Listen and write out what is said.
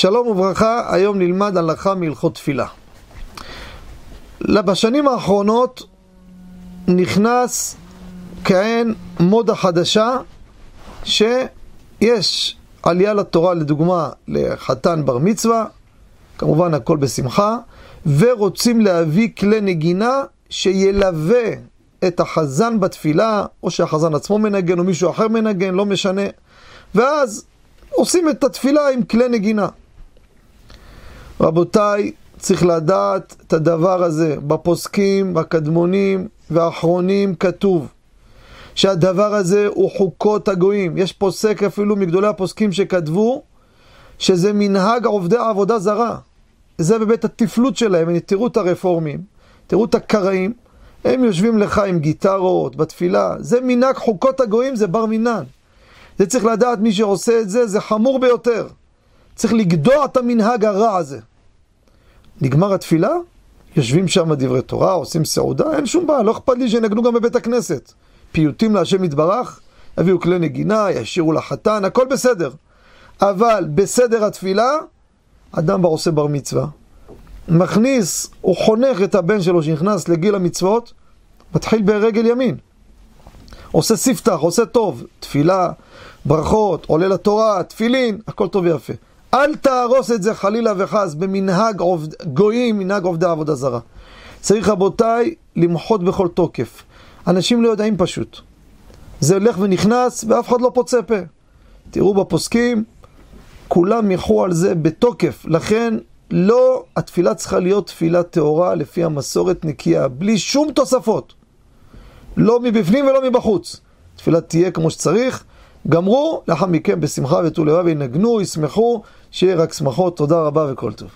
שלום וברכה, היום נלמד הלכה מהלכות תפילה. בשנים האחרונות נכנס כהן מודה חדשה שיש עלייה לתורה לדוגמה לחתן בר מצווה, כמובן הכל בשמחה, ורוצים להביא כלי נגינה שילווה את החזן בתפילה, או שהחזן עצמו מנגן או מישהו אחר מנגן, לא משנה. ואז עושים את התפילה עם כלי נגינה. רבותיי, צריך לדעת את הדבר הזה. בפוסקים, הקדמונים והאחרונים כתוב שהדבר הזה הוא חוקות הגויים. יש פוסק אפילו מגדולי הפוסקים שכתבו שזה מנהג עובדי עבודה זרה. זה בבית התפלות שלהם, תראו את הרפורמים, תראו את הקראים, הם יושבים לך עם גיטרות בתפילה, זה מנהג חוקות הגויים, זה בר מינן. זה צריך לדעת, מי שעושה את זה, זה חמור ביותר. צריך לגדוע את המנהג הרע הזה. נגמר התפילה, יושבים שם דברי תורה, עושים סעודה, אין שום בעיה, לא אכפת לי שינגנו גם בבית הכנסת. פיוטים להשם יתברך, יביאו כלי נגינה, ישירו לחתן, הכל בסדר. אבל בסדר התפילה, אדם בר עושה בר מצווה. מכניס, הוא חונך את הבן שלו שנכנס לגיל המצוות, מתחיל ברגל ימין. עושה ספתח, עושה טוב, תפילה, ברכות, עולה לתורה, תפילין, הכל טוב ויפה. אל תהרוס את זה חלילה וחס במנהג עובד, גויים, מנהג עובדי עבודה זרה. צריך רבותיי למחות בכל תוקף. אנשים לא יודעים פשוט. זה הולך ונכנס ואף אחד לא פוצה פה. תראו בפוסקים, כולם יחו על זה בתוקף. לכן לא, התפילה צריכה להיות תפילה טהורה לפי המסורת נקייה, בלי שום תוספות. לא מבפנים ולא מבחוץ. תפילה תהיה כמו שצריך. גמרו, לאחר מכן בשמחה ותו לבב ינגנו, ישמחו, שיהיה רק שמחות. תודה רבה וכל טוב.